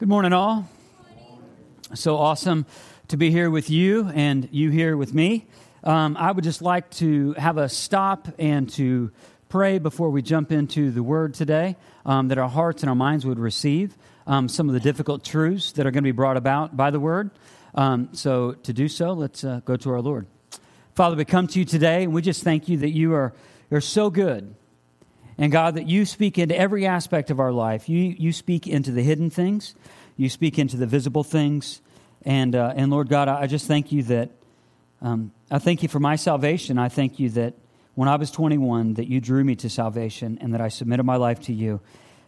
Good morning, all. So awesome to be here with you and you here with me. Um, I would just like to have a stop and to pray before we jump into the word today um, that our hearts and our minds would receive um, some of the difficult truths that are going to be brought about by the word. Um, so, to do so, let's uh, go to our Lord. Father, we come to you today and we just thank you that you are you're so good. And God, that you speak into every aspect of our life. You, you speak into the hidden things, you speak into the visible things. And, uh, and Lord God, I just thank you that, um, I thank you for my salvation. I thank you that when I was 21, that you drew me to salvation and that I submitted my life to you.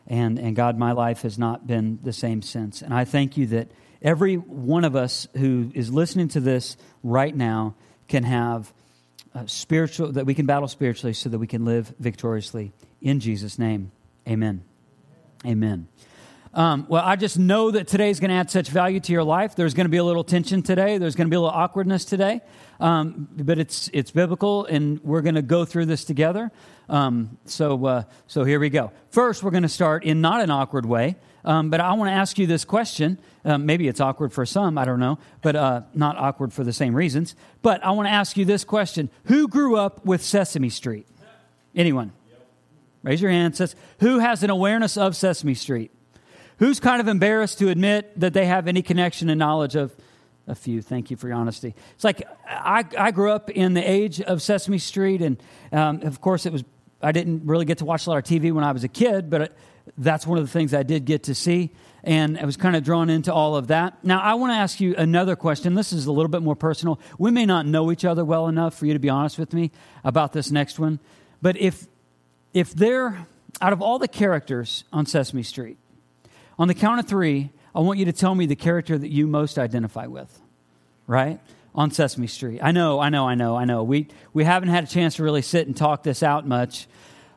And, and God, my life has not been the same since. And I thank you that every one of us who is listening to this right now can have uh, spiritual, that we can battle spiritually so that we can live victoriously in Jesus' name, amen. Amen. Um, well, I just know that today is going to add such value to your life. There's going to be a little tension today. There's going to be a little awkwardness today, um, but it's it's biblical, and we're going to go through this together. Um, so uh, so here we go. First, we're going to start in not an awkward way, um, but I want to ask you this question. Um, maybe it's awkward for some, I don't know, but uh, not awkward for the same reasons. But I want to ask you this question: Who grew up with Sesame Street? Anyone? Raise your hand. Says, who has an awareness of Sesame Street? Who's kind of embarrassed to admit that they have any connection and knowledge of a few? Thank you for your honesty. It's like I, I grew up in the age of Sesame Street, and um, of course, it was I didn't really get to watch a lot of TV when I was a kid, but it, that's one of the things I did get to see, and I was kind of drawn into all of that. Now, I want to ask you another question. This is a little bit more personal. We may not know each other well enough for you to be honest with me about this next one, but if if they're out of all the characters on Sesame Street, on the count of three, I want you to tell me the character that you most identify with, right? On Sesame Street. I know, I know, I know, I know. We, we haven't had a chance to really sit and talk this out much.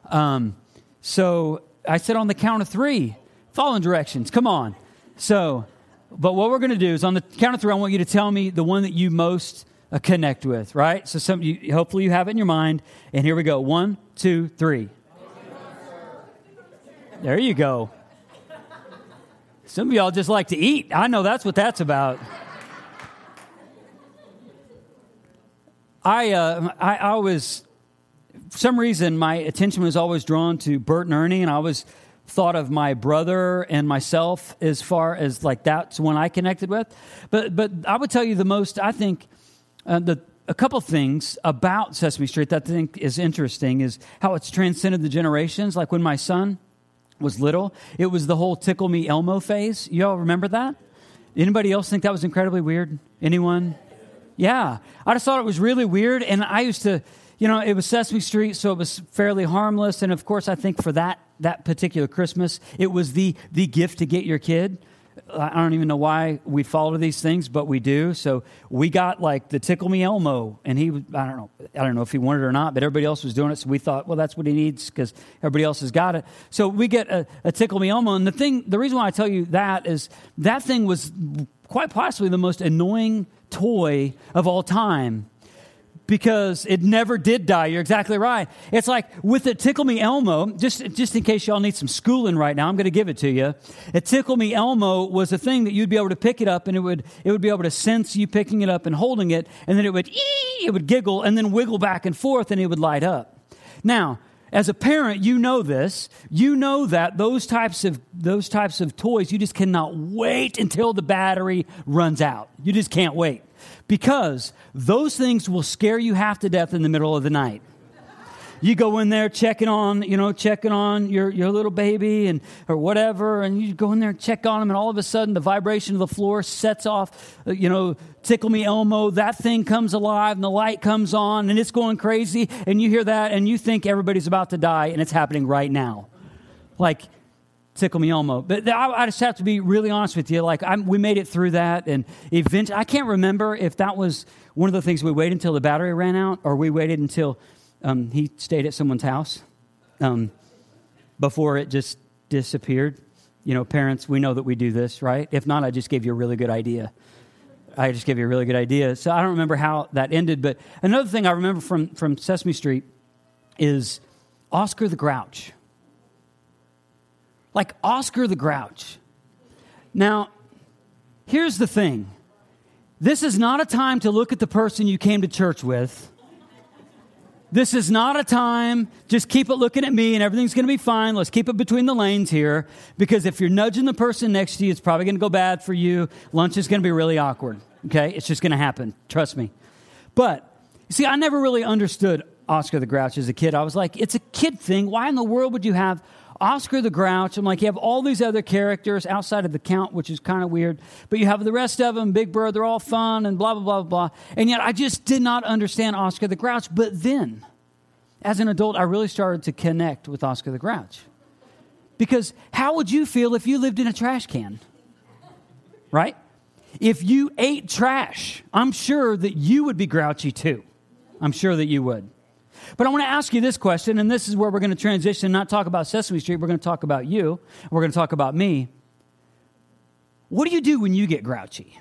Um, so I said on the count of three, following directions. Come on. So, but what we're going to do is on the count of three, I want you to tell me the one that you most uh, connect with, right? So some, you, hopefully you have it in your mind. And here we go. One, two, three. There you go. Some of y'all just like to eat. I know that's what that's about. I, uh, I, I was, for some reason, my attention was always drawn to Bert and Ernie, and I always thought of my brother and myself as far as like that's one I connected with. But, but I would tell you the most, I think, uh, the, a couple things about Sesame Street that I think is interesting is how it's transcended the generations. Like when my son, was little, it was the whole tickle me Elmo phase. You all remember that? Anybody else think that was incredibly weird? Anyone? Yeah. I just thought it was really weird. And I used to, you know, it was Sesame Street, so it was fairly harmless. And of course, I think for that, that particular Christmas, it was the, the gift to get your kid. I don't even know why we follow these things, but we do. So we got like the Tickle Me Elmo, and he, I don't know, I don't know if he wanted it or not, but everybody else was doing it. So we thought, well, that's what he needs because everybody else has got it. So we get a, a Tickle Me Elmo, and the thing, the reason why I tell you that is that thing was quite possibly the most annoying toy of all time because it never did die. You're exactly right. It's like with the Tickle Me Elmo, just, just in case y'all need some schooling right now, I'm going to give it to you. A Tickle Me Elmo was a thing that you'd be able to pick it up and it would, it would be able to sense you picking it up and holding it, and then it would, ee, it would giggle and then wiggle back and forth and it would light up. Now, as a parent, you know this. You know that those types of those types of toys, you just cannot wait until the battery runs out. You just can't wait because those things will scare you half to death in the middle of the night. You go in there checking on, you know, checking on your, your little baby and or whatever, and you go in there and check on them, and all of a sudden the vibration of the floor sets off, uh, you know, tickle me Elmo. That thing comes alive, and the light comes on, and it's going crazy, and you hear that, and you think everybody's about to die, and it's happening right now. Like tickle me Elmo. But I, just have to be really honest with you. Like I'm, we made it through that, and eventually, I can't remember if that was one of the things we waited until the battery ran out, or we waited until um, he stayed at someone's house um, before it just disappeared. You know, parents, we know that we do this, right? If not, I just gave you a really good idea. I just gave you a really good idea. So I don't remember how that ended, but another thing I remember from, from Sesame Street is Oscar the Grouch like Oscar the Grouch. Now, here's the thing this is not a time to look at the person you came to church with. This is not a time, just keep it looking at me and everything's going to be fine. Let's keep it between the lanes here. Because if you're nudging the person next to you, it's probably going to go bad for you. Lunch is going to be really awkward. Okay? It's just going to happen. Trust me. But, you see, I never really understood Oscar the Grouch as a kid. I was like, it's a kid thing. Why in the world would you have Oscar the Grouch. I'm like, you have all these other characters outside of the count, which is kind of weird, but you have the rest of them, Big Bird, they're all fun and blah, blah, blah, blah. And yet I just did not understand Oscar the Grouch. But then, as an adult, I really started to connect with Oscar the Grouch. Because how would you feel if you lived in a trash can? Right? If you ate trash, I'm sure that you would be grouchy too. I'm sure that you would. But I want to ask you this question, and this is where we're going to transition, not talk about Sesame Street, we're going to talk about you, we're going to talk about me. What do you do when you get grouchy?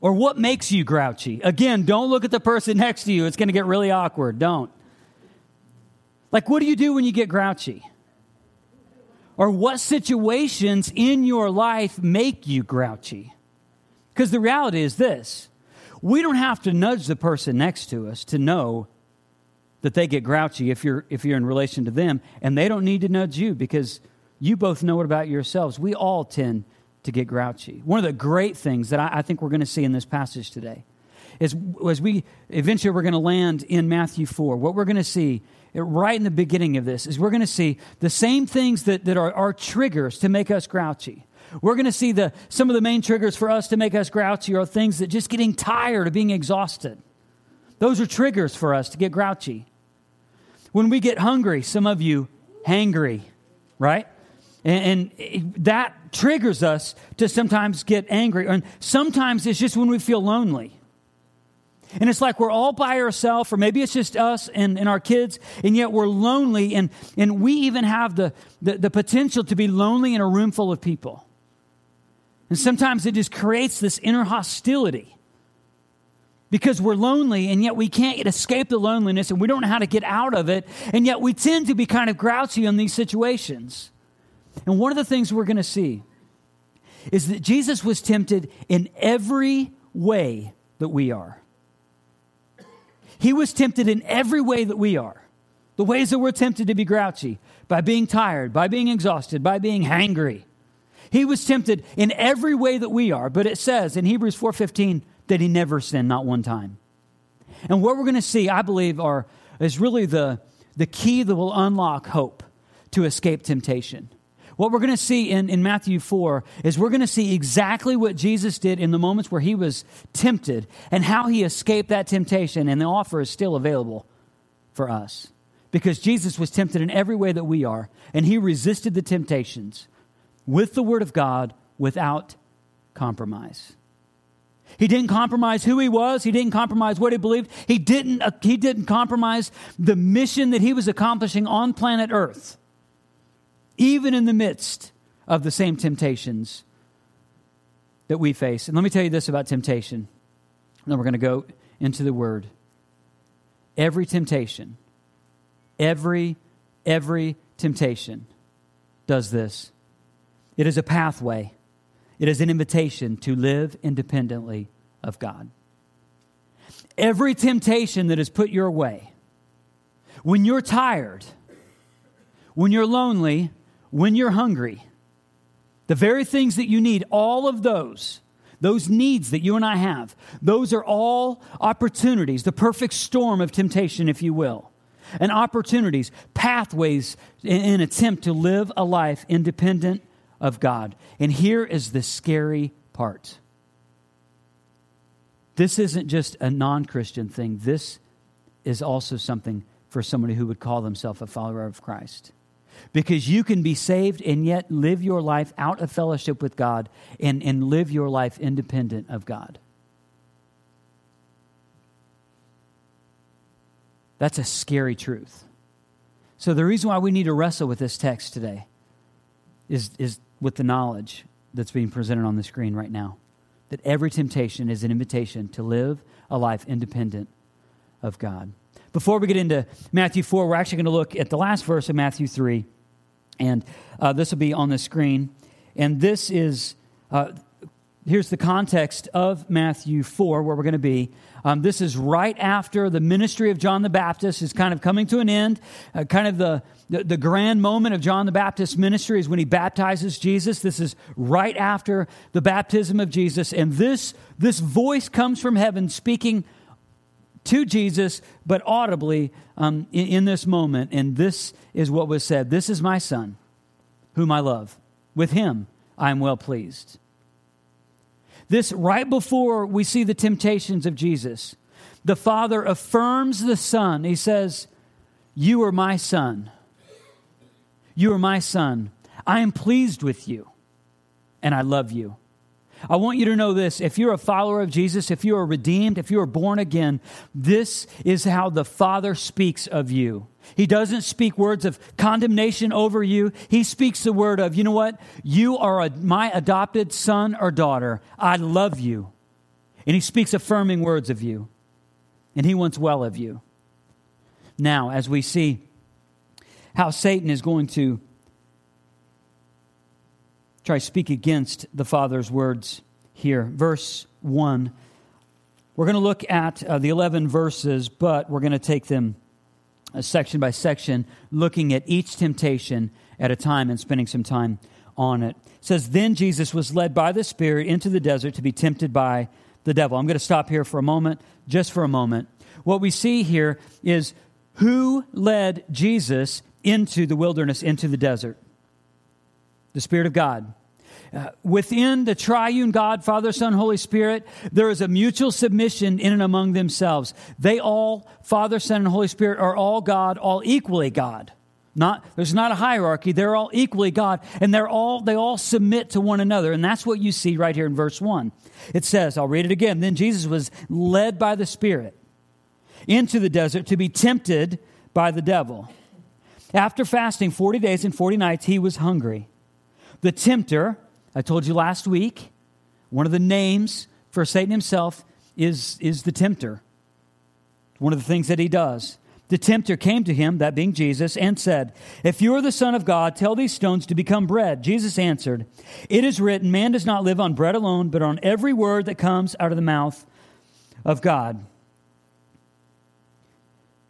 Or what makes you grouchy? Again, don't look at the person next to you. It's going to get really awkward. Don't. Like, what do you do when you get grouchy? Or what situations in your life make you grouchy? Because the reality is this we don't have to nudge the person next to us to know that they get grouchy if you're if you're in relation to them and they don't need to nudge you because you both know it about yourselves. We all tend to get grouchy. One of the great things that i, I think we're going to see in this passage today is as we eventually we're going to land in matthew 4 what we're going to see right in the beginning of this is we're going to see the same things that, that are, are triggers to make us grouchy we're going to see the, some of the main triggers for us to make us grouchy are things that just getting tired of being exhausted. Those are triggers for us to get grouchy. When we get hungry, some of you hangry, right? And, and that triggers us to sometimes get angry. And sometimes it's just when we feel lonely. And it's like we're all by ourselves, or maybe it's just us and, and our kids, and yet we're lonely, and, and we even have the, the, the potential to be lonely in a room full of people. And sometimes it just creates this inner hostility because we're lonely and yet we can't escape the loneliness and we don't know how to get out of it. And yet we tend to be kind of grouchy in these situations. And one of the things we're going to see is that Jesus was tempted in every way that we are. He was tempted in every way that we are. The ways that we're tempted to be grouchy by being tired, by being exhausted, by being hangry he was tempted in every way that we are, but it says in Hebrews 4:15 that he never sinned not one time. And what we're going to see, I believe, are is really the, the key that will unlock hope to escape temptation. What we're going to see in, in Matthew 4 is we're going to see exactly what Jesus did in the moments where he was tempted and how he escaped that temptation, and the offer is still available for us. Because Jesus was tempted in every way that we are, and he resisted the temptations with the Word of God without compromise. He didn't compromise who he was. He didn't compromise what he believed. He didn't, uh, he didn't compromise the mission that he was accomplishing on planet Earth, even in the midst of the same temptations that we face. And let me tell you this about temptation. And then we're going to go into the Word. Every temptation, every, every temptation does this it is a pathway, it is an invitation to live independently of God. Every temptation that is put your way, when you're tired, when you're lonely, when you're hungry, the very things that you need, all of those, those needs that you and I have, those are all opportunities, the perfect storm of temptation, if you will, and opportunities, pathways in an attempt to live a life independent of God. And here is the scary part this isn't just a non Christian thing, this is also something for somebody who would call themselves a follower of Christ. Because you can be saved and yet live your life out of fellowship with God and, and live your life independent of God. That's a scary truth. So, the reason why we need to wrestle with this text today is, is with the knowledge that's being presented on the screen right now that every temptation is an invitation to live a life independent of God. Before we get into Matthew 4, we're actually going to look at the last verse of Matthew 3, and uh, this will be on the screen. And this is, uh, here's the context of Matthew 4, where we're going to be. Um, this is right after the ministry of John the Baptist is kind of coming to an end. Uh, kind of the, the, the grand moment of John the Baptist's ministry is when he baptizes Jesus. This is right after the baptism of Jesus. And this, this voice comes from heaven speaking to Jesus, but audibly um, in, in this moment. And this is what was said This is my son, whom I love. With him I am well pleased. This right before we see the temptations of Jesus, the Father affirms the Son. He says, You are my son. You are my son. I am pleased with you, and I love you. I want you to know this. If you're a follower of Jesus, if you are redeemed, if you are born again, this is how the Father speaks of you. He doesn't speak words of condemnation over you. He speaks the word of, you know what? You are a, my adopted son or daughter. I love you. And he speaks affirming words of you. And he wants well of you. Now, as we see how Satan is going to try to speak against the Father's words here. Verse 1. We're going to look at uh, the 11 verses, but we're going to take them uh, section by section, looking at each temptation at a time and spending some time on it. it. says, Then Jesus was led by the Spirit into the desert to be tempted by the devil. I'm going to stop here for a moment, just for a moment. What we see here is who led Jesus into the wilderness, into the desert? The Spirit of God. Uh, within the triune God, Father, Son, Holy Spirit, there is a mutual submission in and among themselves. They all, Father, Son, and Holy Spirit, are all God, all equally God. Not, there's not a hierarchy. They're all equally God, and they're all, they all submit to one another. And that's what you see right here in verse 1. It says, I'll read it again. Then Jesus was led by the Spirit into the desert to be tempted by the devil. After fasting 40 days and 40 nights, he was hungry. The tempter, I told you last week, one of the names for Satan himself is, is the tempter. One of the things that he does. The tempter came to him, that being Jesus, and said, If you are the Son of God, tell these stones to become bread. Jesus answered, It is written, Man does not live on bread alone, but on every word that comes out of the mouth of God.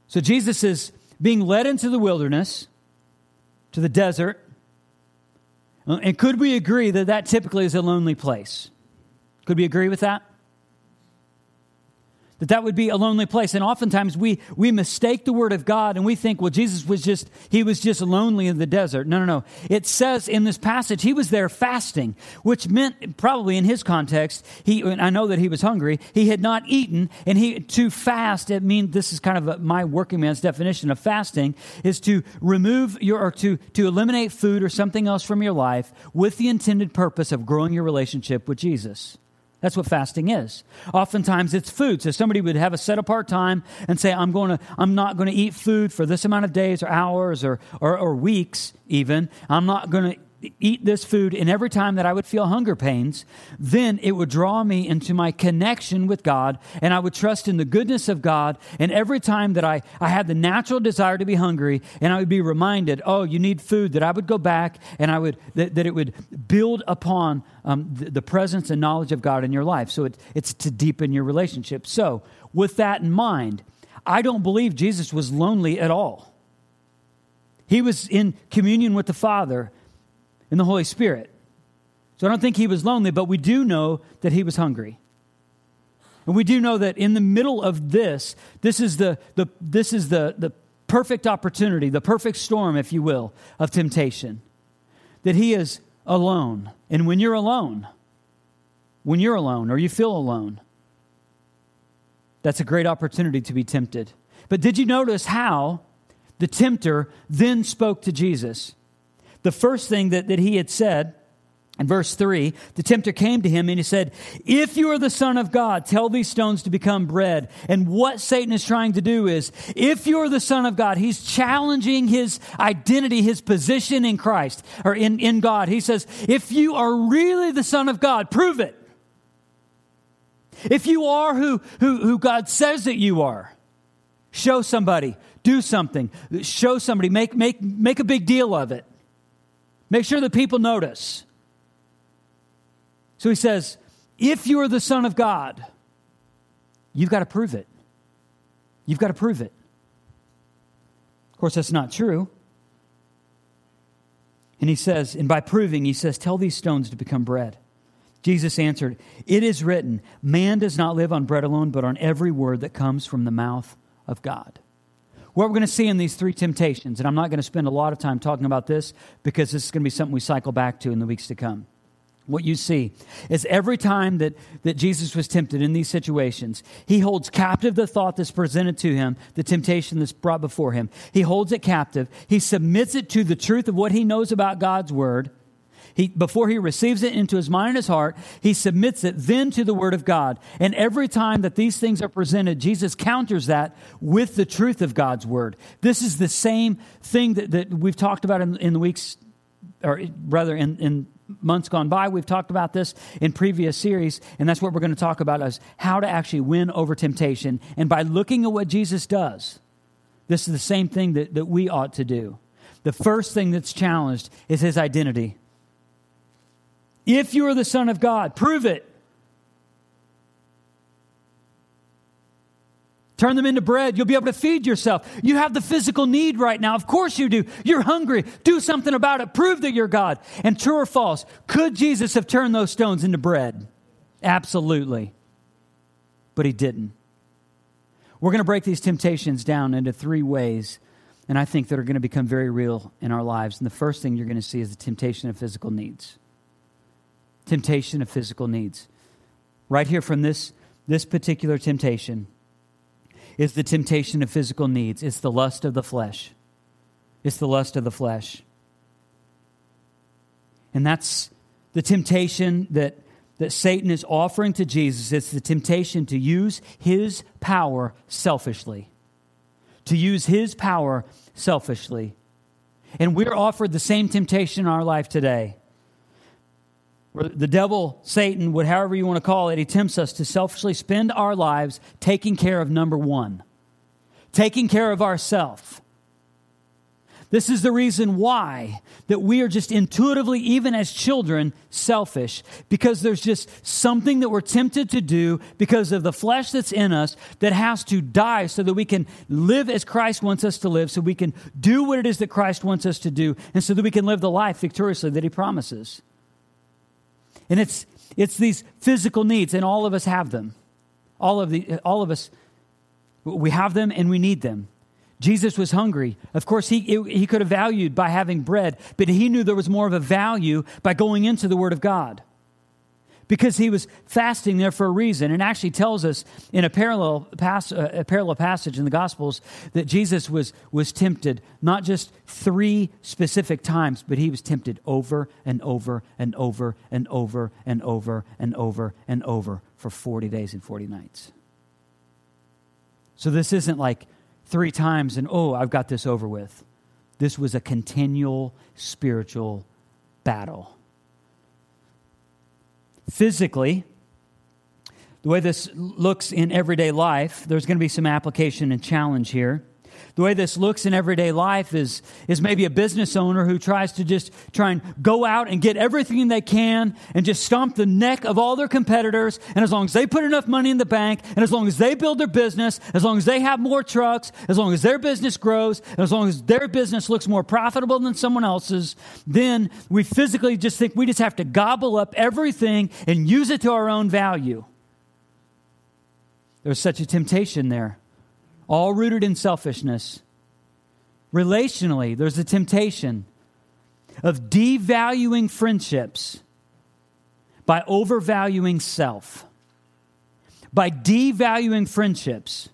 So Jesus is being led into the wilderness, to the desert, and could we agree that that typically is a lonely place? Could we agree with that? That that would be a lonely place. And oftentimes we we mistake the word of god and we think well jesus was just he was just lonely in the desert. No no no. It says in this passage he was there fasting which meant probably in his context he i know that he was hungry he had not eaten. And he to fast it means this is kind of a, my working man's definition of fasting is to remove your or to to eliminate food or something else from your life with the intended purpose of growing your relationship with jesus that's what fasting is. Oftentimes it's food. So somebody would have a set apart time and say, I'm going to, I'm not going to eat food for this amount of days or hours or, or, or weeks even. I'm not going to eat this food, and every time that I would feel hunger pains, then it would draw me into my connection with God, and I would trust in the goodness of God. And every time that I, I had the natural desire to be hungry, and I would be reminded, oh, you need food, that I would go back and I would, that, that it would build upon um, the, the, presence and knowledge of God in your life. So it, it's to deepen your relationship. So, with that in mind, I don't believe Jesus was lonely at all. He was in communion with the Father in the Holy Spirit. So I don't think he was lonely, but we do know that he was hungry. And we do know that in the middle of this, this is the, the, this is the, the perfect opportunity, the perfect storm, if you will, of temptation. That he is alone. And when you're alone, when you're alone or you feel alone, that's a great opportunity to be tempted. But did you notice how the tempter then spoke to Jesus? The first thing that, that he had said in verse 3, the tempter came to him and he said, If you are the Son of God, tell these stones to become bread. And what Satan is trying to do is, if you're the Son of God, he's challenging his identity, his position in Christ or in, in God. He says, If you are really the Son of God, prove it. If you are who, who, who God says that you are, show somebody, do something, show somebody, make, make, make a big deal of it. Make sure that people notice. So he says, if you are the Son of God, you've got to prove it. You've got to prove it. Of course, that's not true. And he says, and by proving, he says, Tell these stones to become bread. Jesus answered, It is written, man does not live on bread alone, but on every word that comes from the mouth of God. What we're going to see in these three temptations, and I'm not going to spend a lot of time talking about this because this is going to be something we cycle back to in the weeks to come what you see is every time that, that Jesus was tempted in these situations, he holds captive the thought that's presented to him, the temptation that's brought before him. He holds it captive. He submits it to the truth of what he knows about God's word. He, before he receives it into his mind and his heart, he submits it then to the word of God. And every time that these things are presented, Jesus counters that with the truth of God's word. This is the same thing that, that we've talked about in, in the weeks, or rather in, in months gone by. We've talked about this in previous series, and that's what we're going to talk about is how to actually win over temptation. And by looking at what Jesus does, this is the same thing that, that we ought to do. The first thing that's challenged is his identity. If you are the Son of God, prove it. Turn them into bread. You'll be able to feed yourself. You have the physical need right now. Of course you do. You're hungry. Do something about it. Prove that you're God. And true or false, could Jesus have turned those stones into bread? Absolutely. But he didn't. We're going to break these temptations down into three ways, and I think that are going to become very real in our lives. And the first thing you're going to see is the temptation of physical needs. Temptation of physical needs. Right here from this, this particular temptation is the temptation of physical needs, it's the lust of the flesh. It's the lust of the flesh. And that's the temptation that, that Satan is offering to Jesus. It's the temptation to use his power selfishly. To use his power selfishly. And we're offered the same temptation in our life today the devil, Satan, would however you want to call it, he tempts us to selfishly spend our lives taking care of number one, taking care of ourself. This is the reason why that we are just intuitively, even as children, selfish, because there's just something that we're tempted to do because of the flesh that's in us that has to die so that we can live as Christ wants us to live, so we can do what it is that Christ wants us to do, and so that we can live the life victoriously that He promises. And it's, it's these physical needs, and all of us have them. All of, the, all of us, we have them and we need them. Jesus was hungry. Of course, he, he could have valued by having bread, but he knew there was more of a value by going into the Word of God because he was fasting there for a reason. And actually tells us in a parallel, pas- uh, a parallel passage in the Gospels that Jesus was, was tempted not just three specific times, but he was tempted over and over and over and over and over and over and over for 40 days and 40 nights. So this isn't like three times and, oh, I've got this over with. This was a continual spiritual battle physically, the way this looks in everyday life, there's going to be some application and challenge here. The way this looks in everyday life is, is maybe a business owner who tries to just try and go out and get everything they can and just stomp the neck of all their competitors. And as long as they put enough money in the bank, and as long as they build their business, as long as they have more trucks, as long as their business grows, and as long as their business looks more profitable than someone else's, then we physically just think we just have to gobble up everything and use it to our own value. There's such a temptation there all rooted in selfishness. Relationally, there's a temptation of devaluing friendships by overvaluing self, by devaluing friendships.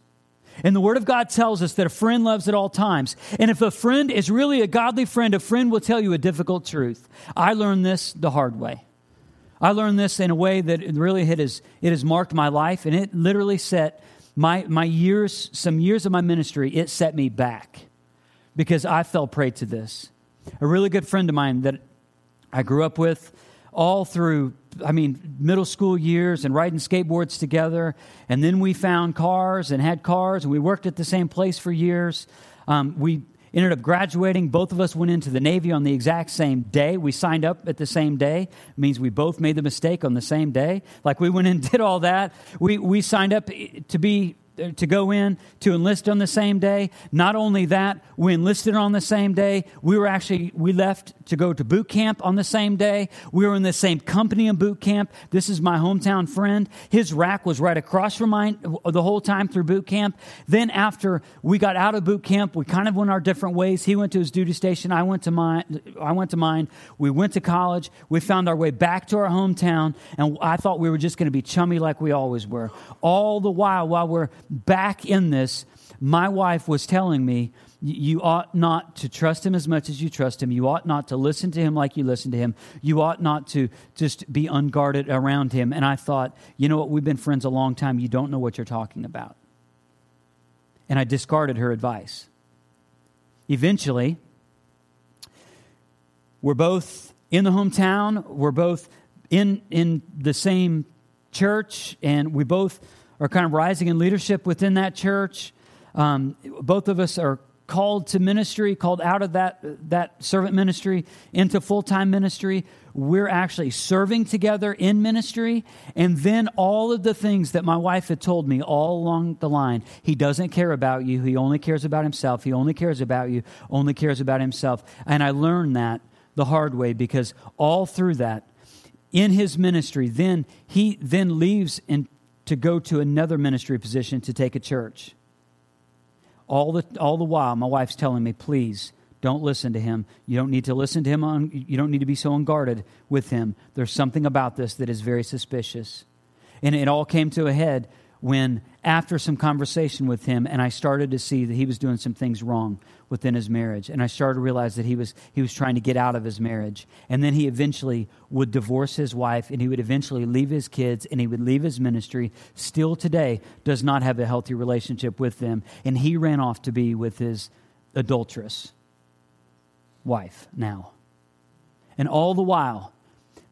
And the Word of God tells us that a friend loves at all times. And if a friend is really a godly friend, a friend will tell you a difficult truth. I learned this the hard way. I learned this in a way that really it has, it has marked my life, and it literally set my, my years, some years of my ministry, it set me back because I fell prey to this. A really good friend of mine that I grew up with all through, I mean, middle school years and riding skateboards together. And then we found cars and had cars and we worked at the same place for years. Um, we, ended up graduating. Both of us went into the Navy on the exact same day. We signed up at the same day. It means we both made the mistake on the same day. Like we went and did all that. We, we signed up to be to go in to enlist on the same day. Not only that, we enlisted on the same day. We were actually we left to go to boot camp on the same day. We were in the same company in boot camp. This is my hometown friend. His rack was right across from mine the whole time through boot camp. Then after we got out of boot camp, we kind of went our different ways. He went to his duty station. I went to mine. I went to mine. We went to college. We found our way back to our hometown, and I thought we were just going to be chummy like we always were. All the while, while we're back in this, my wife was telling me, you ought not to trust him as much as you trust him. You ought not to listen to him like you listen to him. You ought not to just be unguarded around him. And I thought, you know what? We've been friends a long time. You don't know what you're talking about. And I discarded her advice. Eventually, we're both in the hometown, we're both in, in the same church, and we both are kind of rising in leadership within that church. Um, both of us are called to ministry, called out of that, that servant ministry into full time ministry. We're actually serving together in ministry. And then all of the things that my wife had told me all along the line he doesn't care about you. He only cares about himself. He only cares about you, only cares about himself. And I learned that the hard way because all through that, in his ministry, then he then leaves and to go to another ministry position to take a church. All the, all the while, my wife's telling me, please don't listen to him. You don't need to listen to him. On, you don't need to be so unguarded with him. There's something about this that is very suspicious. And it all came to a head when, after some conversation with him, and I started to see that he was doing some things wrong within his marriage, and I started to realize that he was he was trying to get out of his marriage, and then he eventually would divorce his wife, and he would eventually leave his kids, and he would leave his ministry. Still today, does not have a healthy relationship with them, and he ran off to be with his adulteress wife now, and all the while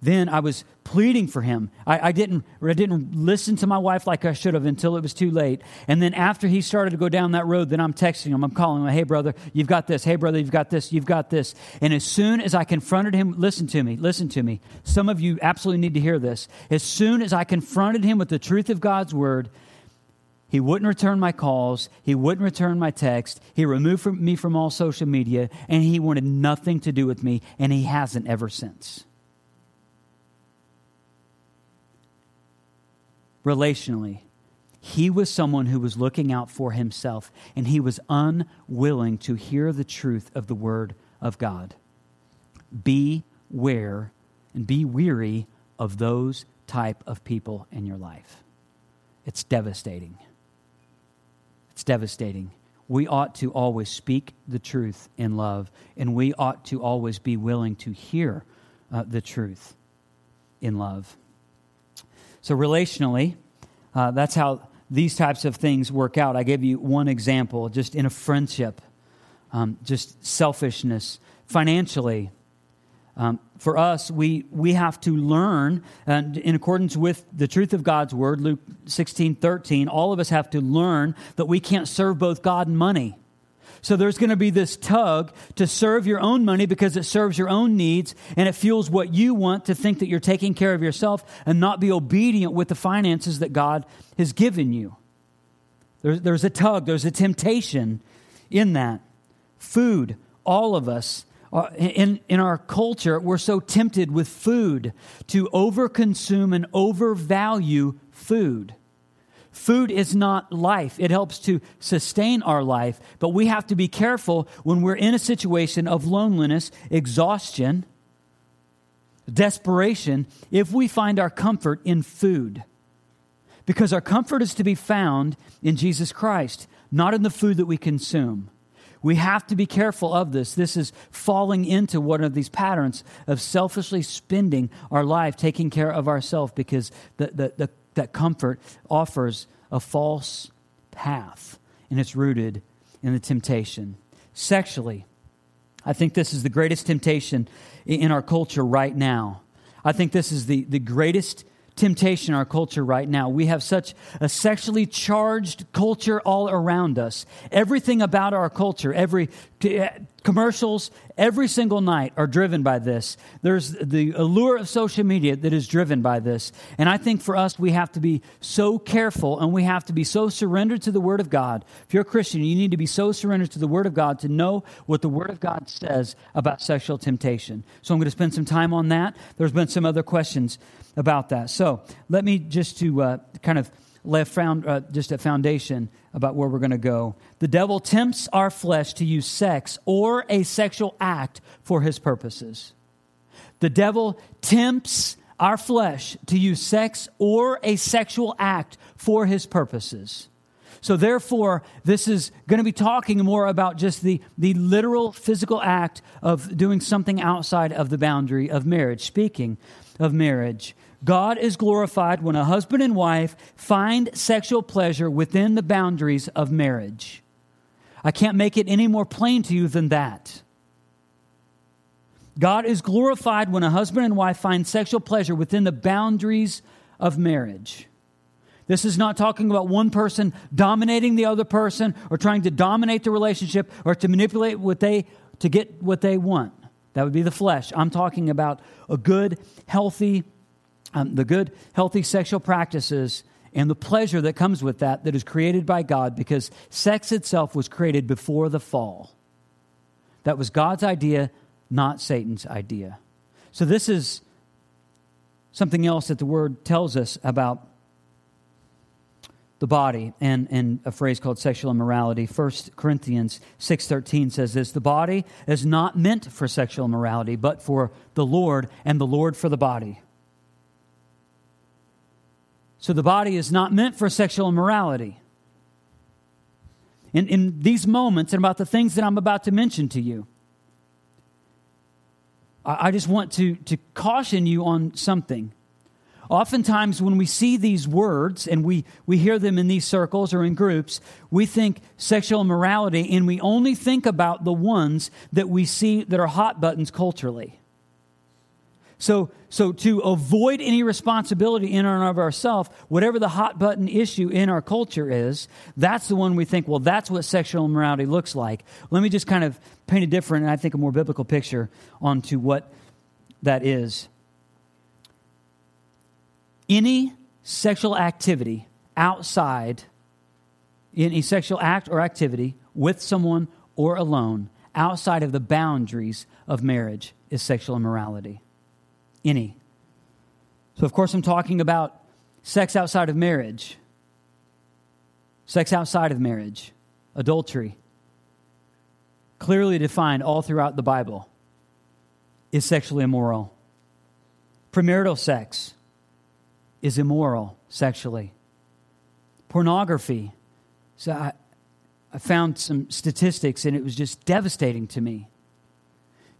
then I was pleading for him. I, I, didn't, I didn't listen to my wife like I should have until it was too late. And then after he started to go down that road, then I'm texting him. I'm calling him, hey, brother, you've got this. Hey, brother, you've got this. You've got this. And as soon as I confronted him, listen to me, listen to me. Some of you absolutely need to hear this. As soon as I confronted him with the truth of God's word, he wouldn't return my calls. He wouldn't return my text. He removed me from all social media, and he wanted nothing to do with me, and he hasn't ever since. Relationally. He was someone who was looking out for himself, and he was unwilling to hear the truth of the Word of God. Beware and be weary of those type of people in your life. It's devastating. It's devastating. We ought to always speak the truth in love, and we ought to always be willing to hear uh, the truth in love. So, relationally, uh, that's how these types of things work out. I gave you one example just in a friendship, um, just selfishness. Financially, um, for us, we, we have to learn, and in accordance with the truth of God's word, Luke 16 13, all of us have to learn that we can't serve both God and money. So there's going to be this tug to serve your own money because it serves your own needs and it fuels what you want to think that you're taking care of yourself and not be obedient with the finances that God has given you. There's, there's a tug, there's a temptation in that. Food, all of us, uh, in, in our culture, we're so tempted with food to overconsume and overvalue food. Food is not life. It helps to sustain our life, but we have to be careful when we're in a situation of loneliness, exhaustion, desperation, if we find our comfort in food. Because our comfort is to be found in Jesus Christ, not in the food that we consume. We have to be careful of this. This is falling into one of these patterns of selfishly spending our life, taking care of ourselves, because the, the, the that comfort offers a false path, and it's rooted in the temptation. Sexually, I think this is the greatest temptation in our culture right now. I think this is the, the greatest temptation in our culture right now. We have such a sexually charged culture all around us. Everything about our culture, every commercials, every single night are driven by this. There's the allure of social media that is driven by this. And I think for us, we have to be so careful and we have to be so surrendered to the Word of God. If you're a Christian, you need to be so surrendered to the Word of God to know what the Word of God says about sexual temptation. So I'm going to spend some time on that. There's been some other questions about that. So let me just to uh, kind of lay found, uh, just a foundation about where we're going to go. The devil tempts our flesh to use sex or a sexual act for his purposes. The devil tempts our flesh to use sex or a sexual act for his purposes. So, therefore, this is going to be talking more about just the, the literal physical act of doing something outside of the boundary of marriage, speaking of marriage. God is glorified when a husband and wife find sexual pleasure within the boundaries of marriage. I can't make it any more plain to you than that. God is glorified when a husband and wife find sexual pleasure within the boundaries of marriage. This is not talking about one person dominating the other person or trying to dominate the relationship or to manipulate what they to get what they want. That would be the flesh. I'm talking about a good, healthy um, the good, healthy sexual practices and the pleasure that comes with that, that is created by God, because sex itself was created before the fall. That was God's idea, not Satan's idea. So, this is something else that the word tells us about the body and, and a phrase called sexual immorality 1 corinthians 6.13 says this the body is not meant for sexual immorality but for the lord and the lord for the body so the body is not meant for sexual immorality. In, in these moments and about the things that I'm about to mention to you, I, I just want to, to caution you on something. Oftentimes, when we see these words and we, we hear them in these circles or in groups, we think sexual immorality and we only think about the ones that we see that are hot buttons culturally. So, so to avoid any responsibility in and of ourselves, whatever the hot button issue in our culture is, that's the one we think, well, that's what sexual immorality looks like. Let me just kind of paint a different, and I think a more biblical picture onto what that is. Any sexual activity outside, any sexual act or activity with someone or alone outside of the boundaries of marriage is sexual immorality any. So, of course, I'm talking about sex outside of marriage, sex outside of marriage, adultery, clearly defined all throughout the Bible, is sexually immoral. Premarital sex is immoral sexually. Pornography. So I, I found some statistics and it was just devastating to me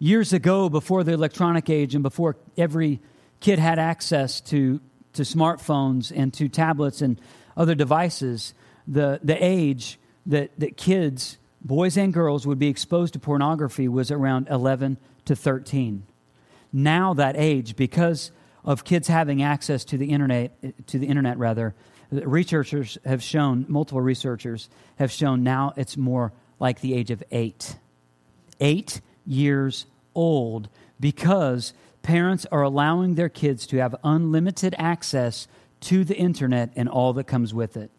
years ago, before the electronic age and before every kid had access to, to smartphones and to tablets and other devices, the, the age that, that kids, boys and girls, would be exposed to pornography was around 11 to 13. Now, that age, because of kids having access to the internet, to the internet rather, researchers have shown, multiple researchers have shown now it's more like the age of eight. Eight years old because parents are allowing their kids to have unlimited access to the internet and all that comes with it.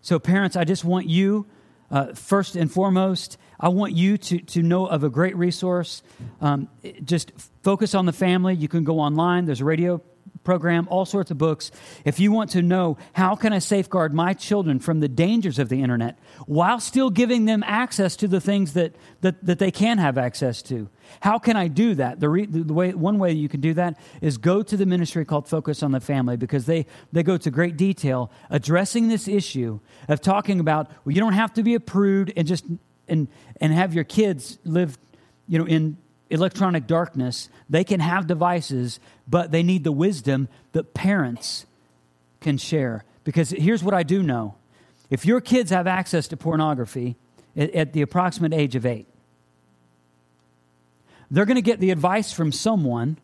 So, parents, I just want you, uh, first and foremost, I want you to, to know of a great resource. Um, just focus on the family. You can go online, there's a radio program, all sorts of books. If you want to know how can I safeguard my children from the dangers of the internet while still giving them access to the things that, that, that they can have access to, how can I do that? The, re, the way, one way you can do that is go to the ministry called Focus on the Family because they, they go to great detail addressing this issue of talking about, well, you don't have to be a prude and just and, and have your kids live you know, in electronic darkness. They can have devices, but they need the wisdom that parents can share. Because here's what I do know if your kids have access to pornography at, at the approximate age of eight, they're going to get the advice from someone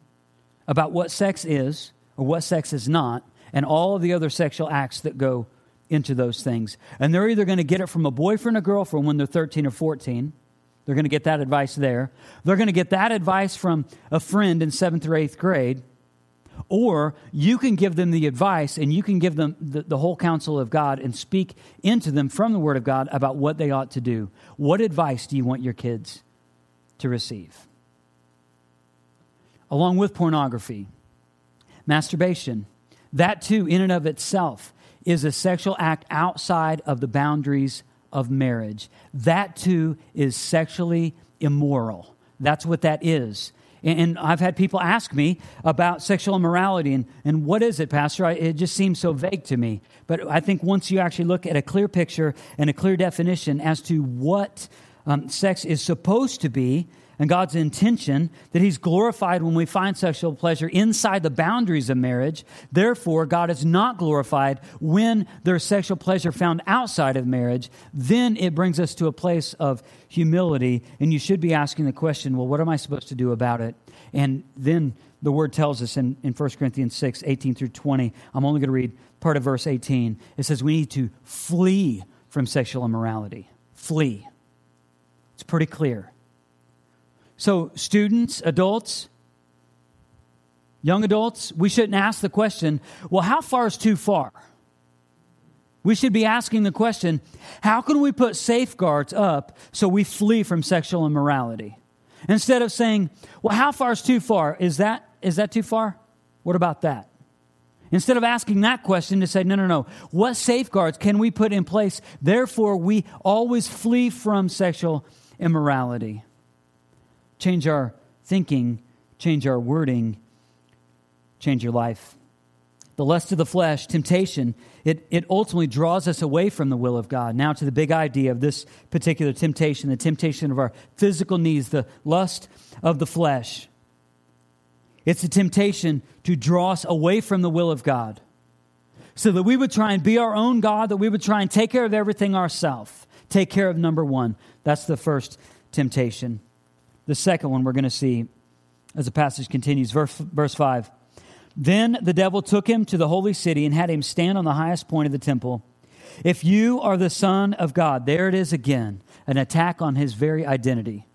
about what sex is or what sex is not, and all of the other sexual acts that go into those things. And they're either going to get it from a boyfriend or girlfriend when they're 13 or 14. They're going to get that advice there. They're going to get that advice from a friend in seventh or eighth grade. Or you can give them the advice and you can give them the, the, whole counsel of God and speak into them from the Word of God about what they ought to do. What advice do you want your kids to receive? Along with pornography, masturbation, that too, in and of itself, is a sexual act outside of the boundaries of marriage. That too is sexually immoral. That's what that is. And I've had people ask me about sexual immorality and, and what is it, Pastor? I, it just seems so vague to me. But I think once you actually look at a clear picture and a clear definition as to what um, sex is supposed to be, and God's intention that He's glorified when we find sexual pleasure inside the boundaries of marriage. Therefore, God is not glorified when there's sexual pleasure found outside of marriage. Then it brings us to a place of humility, and you should be asking the question well, what am I supposed to do about it? And then the word tells us in, in 1 Corinthians 6 18 through 20. I'm only going to read part of verse 18. It says, We need to flee from sexual immorality. Flee. It's pretty clear. So, students, adults, young adults, we shouldn't ask the question, well, how far is too far? We should be asking the question, how can we put safeguards up so we flee from sexual immorality? Instead of saying, well, how far is too far? Is that, is that too far? What about that? Instead of asking that question, to say, no, no, no, what safeguards can we put in place? Therefore, we always flee from sexual immorality change our thinking, change our wording, change your life. The lust of the flesh, temptation, it, it ultimately draws us away from the will of God. Now, to the big idea of this particular temptation, the temptation of our physical needs, the lust of the flesh. It's a temptation to draw us away from the will of God so that we would try and be our own God, that we would try and take care of everything ourselves. Take care of number one. That's the first temptation. The second one we're going to see as the passage continues, verse, verse 5. Then the devil took him to the holy city and had him stand on the highest point of the temple. If you are the Son of God, there it is again, an attack on his very identity.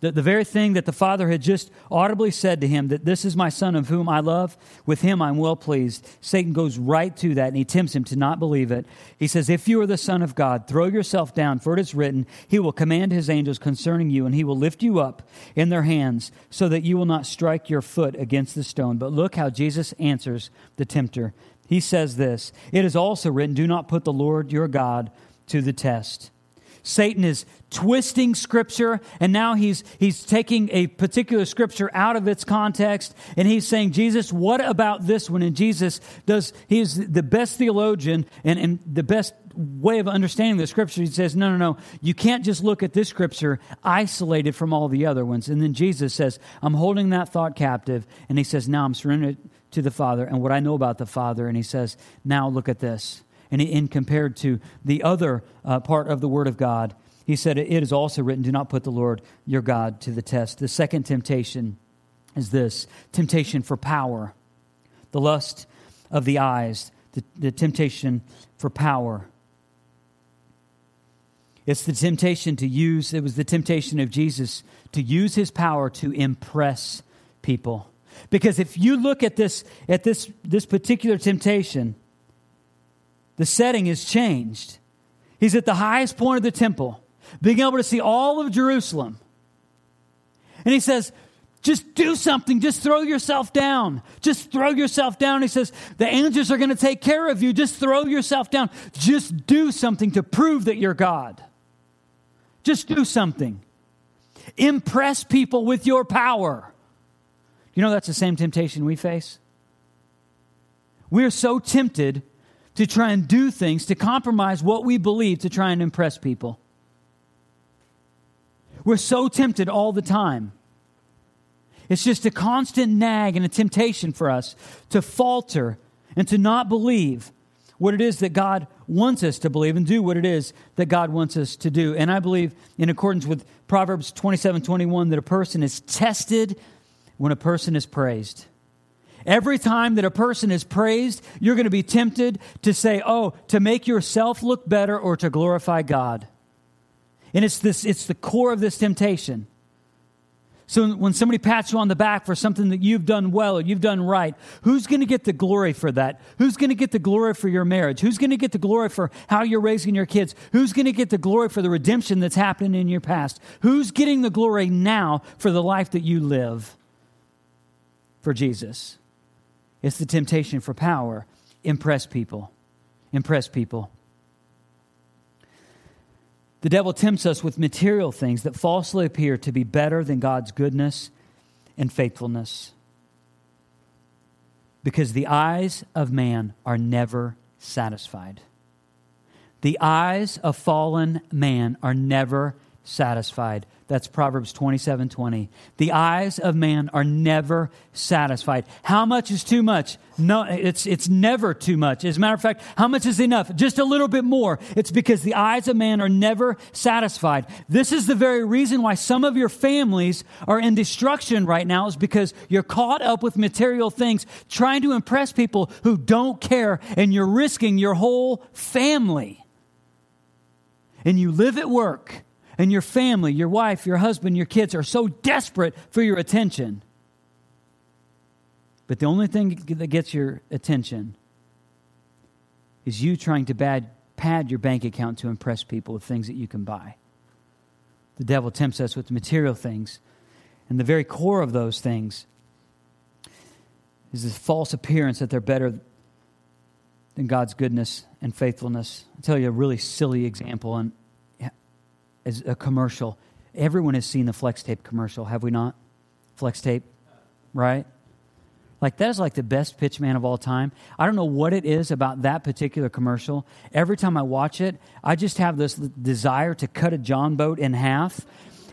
The, the very thing that the Father had just audibly said to him, that this is my Son of whom I love, with him I'm well pleased. Satan goes right to that and he tempts him to not believe it. He says, If you are the Son of God, throw yourself down, for it is written, He will command His angels concerning you, and He will lift you up in their hands, so that you will not strike your foot against the stone. But look how Jesus answers the tempter. He says this It is also written, Do not put the Lord your God to the test. Satan is twisting scripture and now he's he's taking a particular scripture out of its context and he's saying jesus what about this one? And jesus does he's the best theologian and, and the best way of understanding the scripture. He says no no no. You can't just look at this scripture isolated from all the other ones. And then jesus says i'm holding that thought captive. And he says now i'm surrendered to the father and what i know about the father. And he says now look at this and in compared to the other uh, part of the Word of God, he said, It is also written, Do not put the Lord your God to the test. The second temptation is this temptation for power, the lust of the eyes, the, the temptation for power. It's the temptation to use, it was the temptation of Jesus to use his power to impress people. Because if you look at this, at this, this particular temptation, the setting is changed. He's at the highest point of the temple, being able to see all of Jerusalem. And he says, just do something. Just throw yourself down. Just throw yourself down. He says, the angels are going to take care of you. Just throw yourself down. Just do something to prove that you're God. Just do something. Impress people with your power. You know, that's the same temptation we face. We're so tempted to try and do things to compromise what we believe to try and impress people. We're so tempted all the time. It's just a constant nag and a temptation for us to falter and to not believe what it is that God wants us to believe and do what it is that God wants us to do. And I believe, in accordance with Proverbs 27 21, that a person is tested when a person is praised. Every time that a person is praised, you're going to be tempted to say, oh, to make yourself look better or to glorify God. And it's, this, it's the core of this temptation. So when somebody pats you on the back for something that you've done well or you've done right, who's going to get the glory for that? Who's going to get the glory for your marriage? Who's going to get the glory for how you're raising your kids? Who's going to get the glory for the redemption that's happened in your past? Who's getting the glory now for the life that you live for Jesus? It's the temptation for power. Impress people. Impress people. The devil tempts us with material things that falsely appear to be better than God's goodness and faithfulness. Because the eyes of man are never satisfied. The eyes of fallen man are never satisfied. That's Proverbs 27 20. The eyes of man are never satisfied. How much is too much? No, it's, it's never too much. As a matter of fact, how much is enough? Just a little bit more. It's because the eyes of man are never satisfied. This is the very reason why some of your families are in destruction right now, is because you're caught up with material things, trying to impress people who don't care, and you're risking your whole family. And you live at work and your family, your wife, your husband, your kids are so desperate for your attention. But the only thing that gets your attention is you trying to bad, pad your bank account to impress people with things that you can buy. The devil tempts us with material things, and the very core of those things is this false appearance that they're better than God's goodness and faithfulness. I'll tell you a really silly example, and as a commercial. Everyone has seen the flex tape commercial, have we not? Flex tape, right? Like that is like the best pitch man of all time. I don't know what it is about that particular commercial. Every time I watch it, I just have this desire to cut a John boat in half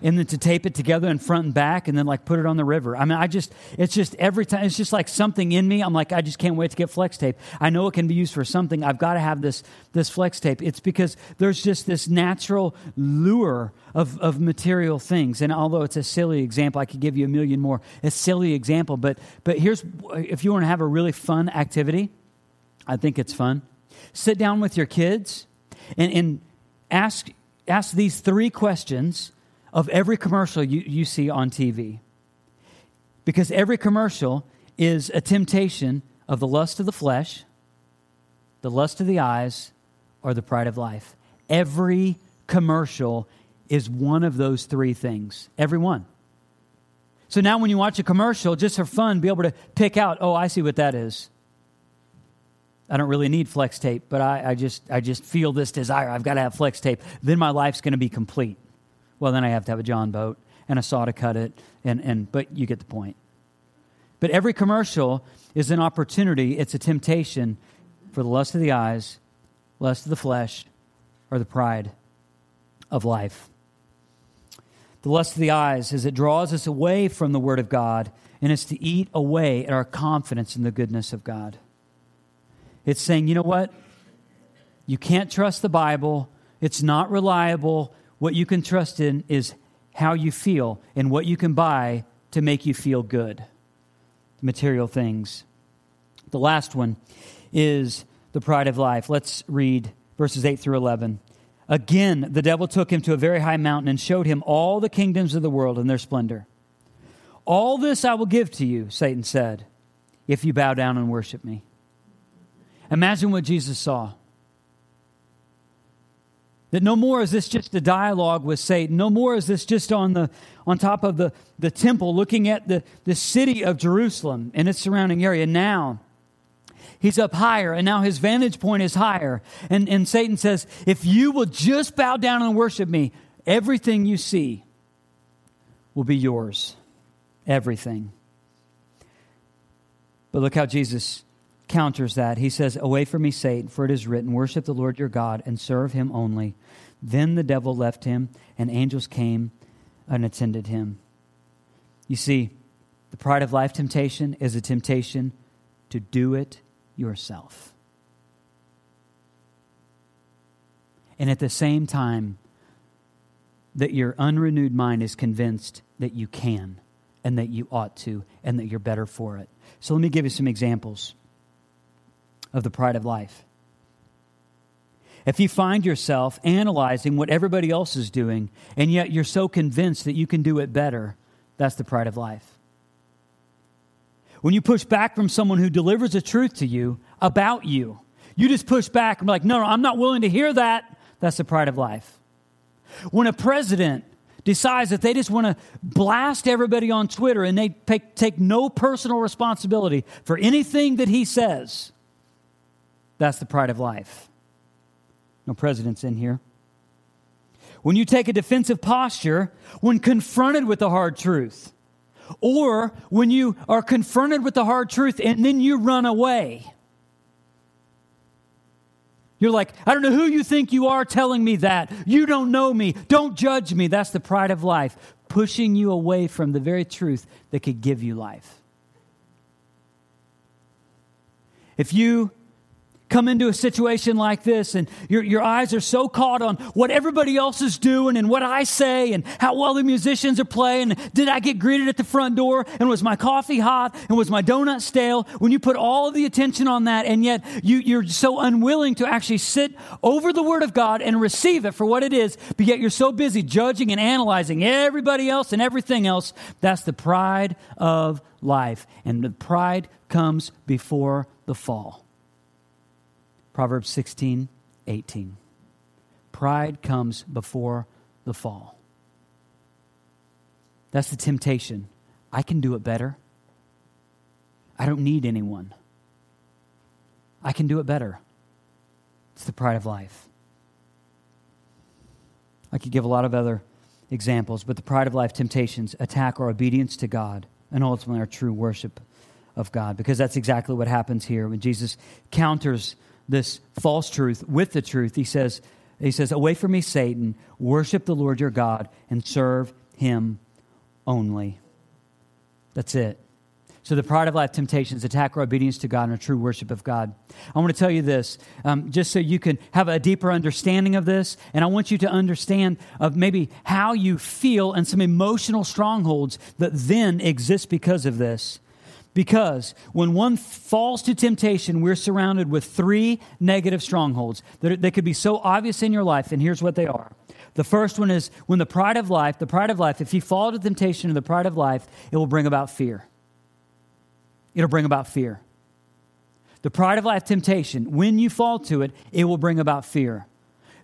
and then to tape it together in front and back and then like put it on the river. I mean, I just, it's just every time, it's just like something in me. I'm like, I just can't wait to get flex tape. I know it can be used for something. I've got to have this, this flex tape. It's because there's just this natural lure of, of material things. And although it's a silly example, I could give you a million more. A silly example, but, but here's, if you want to have a really fun activity, I think it's fun. Sit down with your kids and, and ask, ask these three questions of every commercial you, you see on TV. Because every commercial is a temptation of the lust of the flesh, the lust of the eyes, or the pride of life. Every commercial is one of those three things. Every one. So now when you watch a commercial, just for fun, be able to pick out, oh, I see what that is. I don't really need flex tape, but I, I just I just feel this desire. I've got to have flex tape. Then my life's going to be complete. Well, then I have to have a John boat and a saw to cut it, and, and but you get the point. But every commercial is an opportunity, it's a temptation for the lust of the eyes, lust of the flesh, or the pride of life. The lust of the eyes is it draws us away from the Word of God, and it's to eat away at our confidence in the goodness of God. It's saying, you know what? You can't trust the Bible. It's not reliable. What you can trust in is how you feel and what you can buy to make you feel good. Material things. The last one is the pride of life. Let's read verses 8 through 11. Again, the devil took him to a very high mountain and showed him all the kingdoms of the world and their splendor. All this I will give to you, Satan said, if you bow down and worship me. Imagine what Jesus saw. That no more is this just a dialogue with Satan. No more is this just on, the, on top of the, the temple looking at the, the city of Jerusalem and its surrounding area. Now, he's up higher, and now his vantage point is higher. And, and Satan says, If you will just bow down and worship me, everything you see will be yours. Everything. But look how Jesus counters that. He says, Away from me, Satan, for it is written, Worship the Lord your God and serve him only. Then the devil left him, and angels came and attended him. You see, the pride of life temptation is a temptation to do it yourself. And at the same time, that your unrenewed mind is convinced that you can and that you ought to and that you're better for it. So let me give you some examples of the pride of life. If you find yourself analyzing what everybody else is doing, and yet you're so convinced that you can do it better, that's the pride of life. When you push back from someone who delivers the truth to you about you, you just push back and be like, no, no, I'm not willing to hear that. That's the pride of life. When a president decides that they just want to blast everybody on Twitter and they take no personal responsibility for anything that he says, that's the pride of life. No presidents in here. When you take a defensive posture when confronted with the hard truth, or when you are confronted with the hard truth and then you run away. You're like, I don't know who you think you are telling me that. You don't know me. Don't judge me. That's the pride of life, pushing you away from the very truth that could give you life. If you come into a situation like this and your, your eyes are so caught on what everybody else is doing and what I say and how well the musicians are playing. Did I get greeted at the front door? And was my coffee hot? And was my donut stale? When you put all of the attention on that and yet you, you're so unwilling to actually sit over the Word of God and receive it for what it is, but yet you're so busy judging and analyzing everybody else and everything else, that's the pride of life. And the pride comes before the fall. Proverbs 16, 18. Pride comes before the fall. That's the temptation. I can do it better. I don't need anyone. I can do it better. It's the pride of life. I could give a lot of other examples, but the pride of life temptations attack our obedience to God and ultimately our true worship of God, because that's exactly what happens here when Jesus counters this false truth with the truth. He says, he says, Away from me, Satan, worship the Lord your God and serve him only. That's it. So the pride of life temptations attack our obedience to God and our true worship of God. I want to tell you this, um, just so you can have a deeper understanding of this, and I want you to understand of maybe how you feel and some emotional strongholds that then exist because of this. Because when one falls to temptation, we're surrounded with three negative strongholds that, that could be so obvious in your life, and here's what they are. The first one is when the pride of life, the pride of life, if you fall to temptation of the pride of life, it will bring about fear. It'll bring about fear. The pride of life temptation, when you fall to it, it will bring about fear.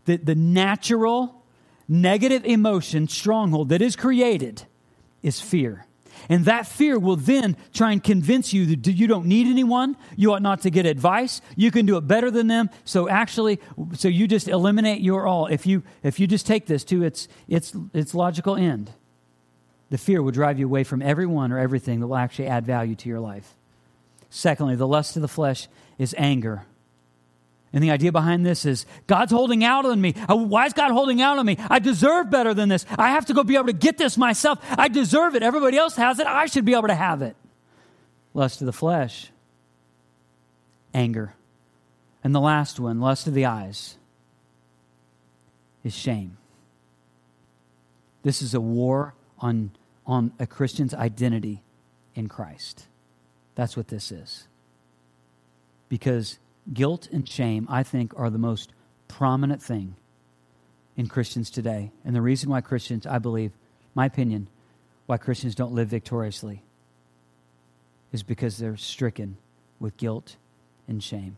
The, the natural negative emotion stronghold that is created is fear. And that fear will then try and convince you that you don't need anyone. You ought not to get advice. You can do it better than them. So actually, so you just eliminate your all. If you if you just take this to its its its logical end, the fear will drive you away from everyone or everything that will actually add value to your life. Secondly, the lust of the flesh is anger. And the idea behind this is God's holding out on me. Uh, why is God holding out on me? I deserve better than this. I have to go be able to get this myself. I deserve it. Everybody else has it. I should be able to have it. Lust of the flesh, anger. And the last one, lust of the eyes, is shame. This is a war on, on a Christian's identity in Christ. That's what this is. Because guilt and shame, I think, are the most prominent thing in Christians today. And the reason why Christians, I believe, my opinion, why Christians don't live victoriously is because they're stricken with guilt and shame.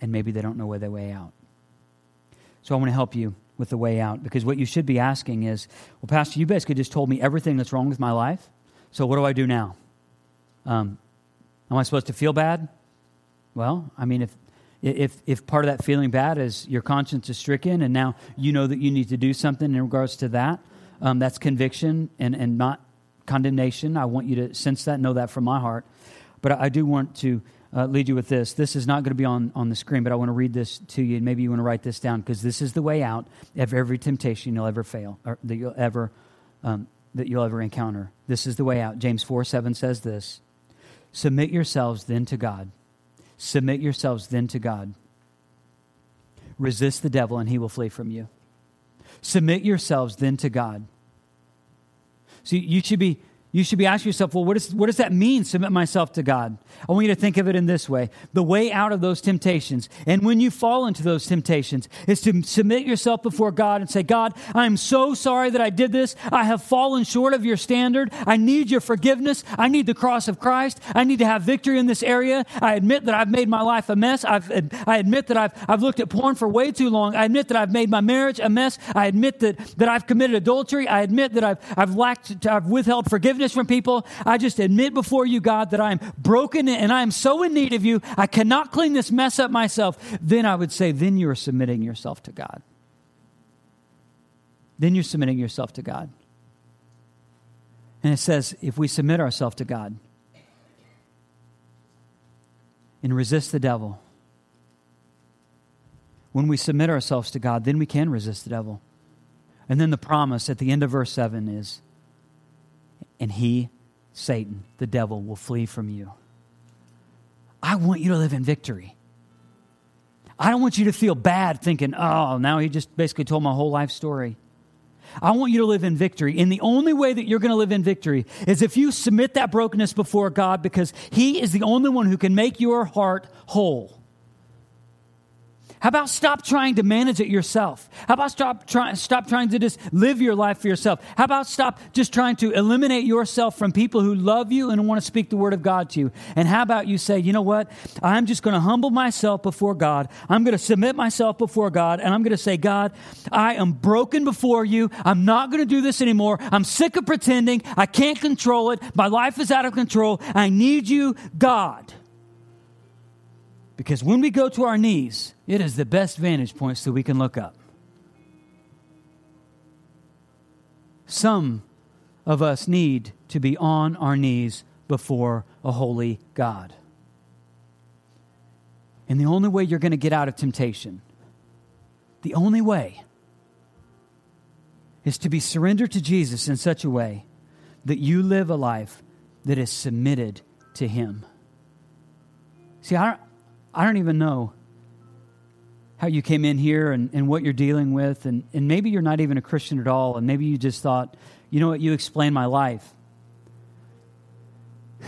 And maybe they don't know where their way out. So I want to help you with the way out because what you should be asking is, well, Pastor, you basically just told me everything that's wrong with my life. So what do I do now? Um, am I supposed to feel bad? Well, I mean, if if, if part of that feeling bad is your conscience is stricken and now you know that you need to do something in regards to that, um, that's conviction and, and not condemnation. I want you to sense that, know that from my heart. But I, I do want to uh, lead you with this. This is not going to be on, on the screen, but I want to read this to you, and maybe you want to write this down because this is the way out of every temptation you'll ever fail, or that you'll ever um, that you'll ever encounter. This is the way out. James four seven says this: Submit yourselves then to God. Submit yourselves then to God. Resist the devil, and he will flee from you. Submit yourselves then to God. So you should be you should be asking yourself, well, what, is, what does that mean, submit myself to God? I want you to think of it in this way the way out of those temptations, and when you fall into those temptations, is to submit yourself before God and say, God, I am so sorry that I did this. I have fallen short of your standard. I need your forgiveness. I need the cross of Christ. I need to have victory in this area. I admit that I've made my life a mess. I've, I admit that I've, I've looked at porn for way too long. I admit that I've made my marriage a mess. I admit that, that I've committed adultery. I admit that I've, I've lacked, I've withheld forgiveness forgiveness from people. I just admit before you, God, that I'm broken and I am so in need of you. I cannot clean this mess up myself. Then I would say, then you're submitting yourself to God. Then you're submitting yourself to God. And it says, if we submit ourselves to God and resist the devil, when we submit ourselves to God, then we can resist the devil. And then the promise at the end of verse 7 is and he, Satan, the devil, will flee from you. I want you to live in victory. I don't want you to feel bad thinking, oh, now he just basically told my whole life story. I want you to live in victory. And the only way that you're going to live in victory is if you submit that brokenness before God because He is the only one who can make your heart whole. How about stop trying to manage it yourself? How about stop, try, stop trying to just live your life for yourself? How about stop just trying to eliminate yourself from people who love you and want to speak the word of God to you? And how about you say, you know what? I'm just going to humble myself before God. I'm going to submit myself before God. And I'm going to say, God, I am broken before you. I'm not going to do this anymore. I'm sick of pretending. I can't control it. My life is out of control. I need you, God. Because when we go to our knees, it is the best vantage point so we can look up. Some of us need to be on our knees before a holy God. And the only way you're going to get out of temptation, the only way, is to be surrendered to Jesus in such a way that you live a life that is submitted to Him. See, I don't, I don't even know how you came in here and, and what you're dealing with. And, and maybe you're not even a Christian at all. And maybe you just thought, you know what, you explain my life.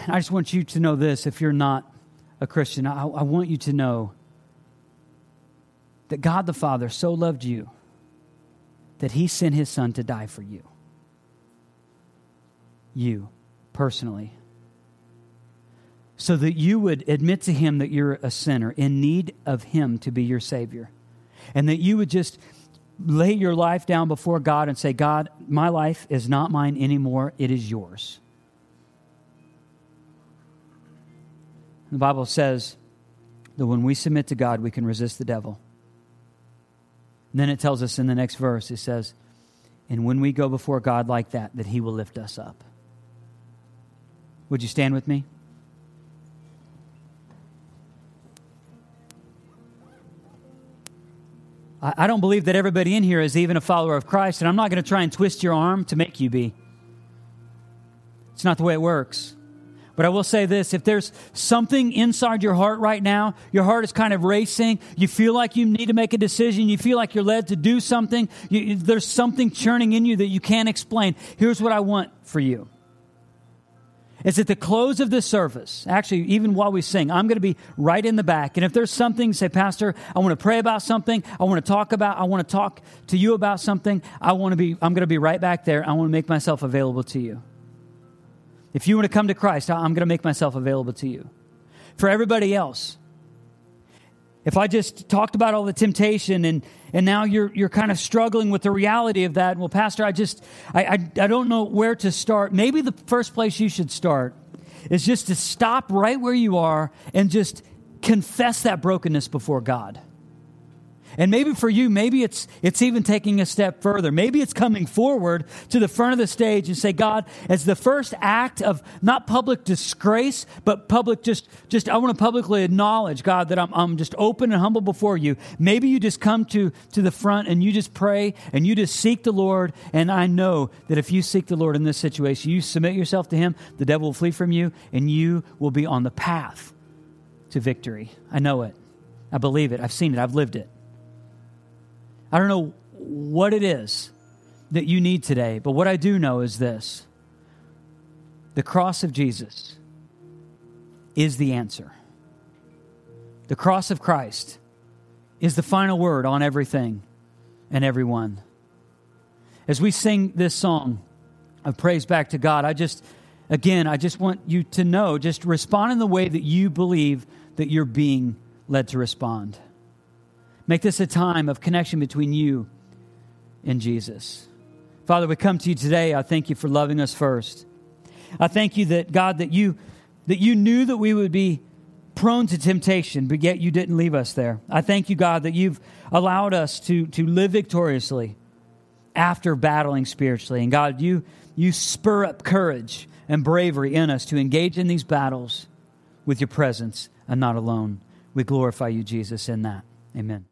I just want you to know this if you're not a Christian, I, I want you to know that God the Father so loved you that he sent his son to die for you. You, personally so that you would admit to him that you're a sinner in need of him to be your Savior. And that you would just lay your life down before God and say, God, my life is not mine anymore, it is yours. The Bible says that when we submit to God, we can resist the devil. And then it tells us in the next verse, it says, and when we go before God like that, that he will lift us up. Would you stand with me? I don't believe that everybody in here is even a follower of Christ, and I'm not going to try and twist your arm to make you be. It's not the way it works. But I will say this if there's something inside your heart right now, your heart is kind of racing, you feel like you need to make a decision, you feel like you're led to do something, you, there's something churning in you that you can't explain. Here's what I want for you is at the close of this service, actually, even while we sing, I'm going to be right in the back. And if there's something, say, Pastor, I want to pray about something, I want to talk about, I want to talk to you about something, I want to be, I'm going to be right back there. I want to make myself available to you. If you want to come to Christ, I'm going to make myself available to you. For everybody else, if I just talked about all the temptation and, and now you're, you're kind of struggling with the reality of that, well, Pastor, I just, I, I, I don't know where to start. Maybe the first place you should start is just to stop right where you are and just confess that brokenness before God. And maybe for you, maybe it's, it's even taking a step further. Maybe it's coming forward to the front of the stage and say, God, as the first act of not public disgrace, but public just, just I want to publicly acknowledge, God, that I'm, I'm just open and humble before you. Maybe you just come to, to the front and you just pray and you just seek the Lord. And I know that if you seek the Lord in this situation, you submit yourself to Him, the devil will flee from you and you will be on the path to victory. I know it. I believe it. I've seen it. I've lived it. I don't know what it is that you need today, but what I do know is this The cross of Jesus is the answer. The cross of Christ is the final word on everything and everyone. As we sing this song of praise back to God, I just, again, I just want you to know, just respond in the way that you believe that you're being led to respond. Make this a time of connection between you and Jesus. Father, we come to you today. I thank you for loving us first. I thank you that, God, that you, that you knew that we would be prone to temptation, but yet you didn't leave us there. I thank you, God, that you've allowed us to, to live victoriously after battling spiritually. And God, you, you spur up courage and bravery in us to engage in these battles with your presence and not alone. We glorify you, Jesus, in that. Amen.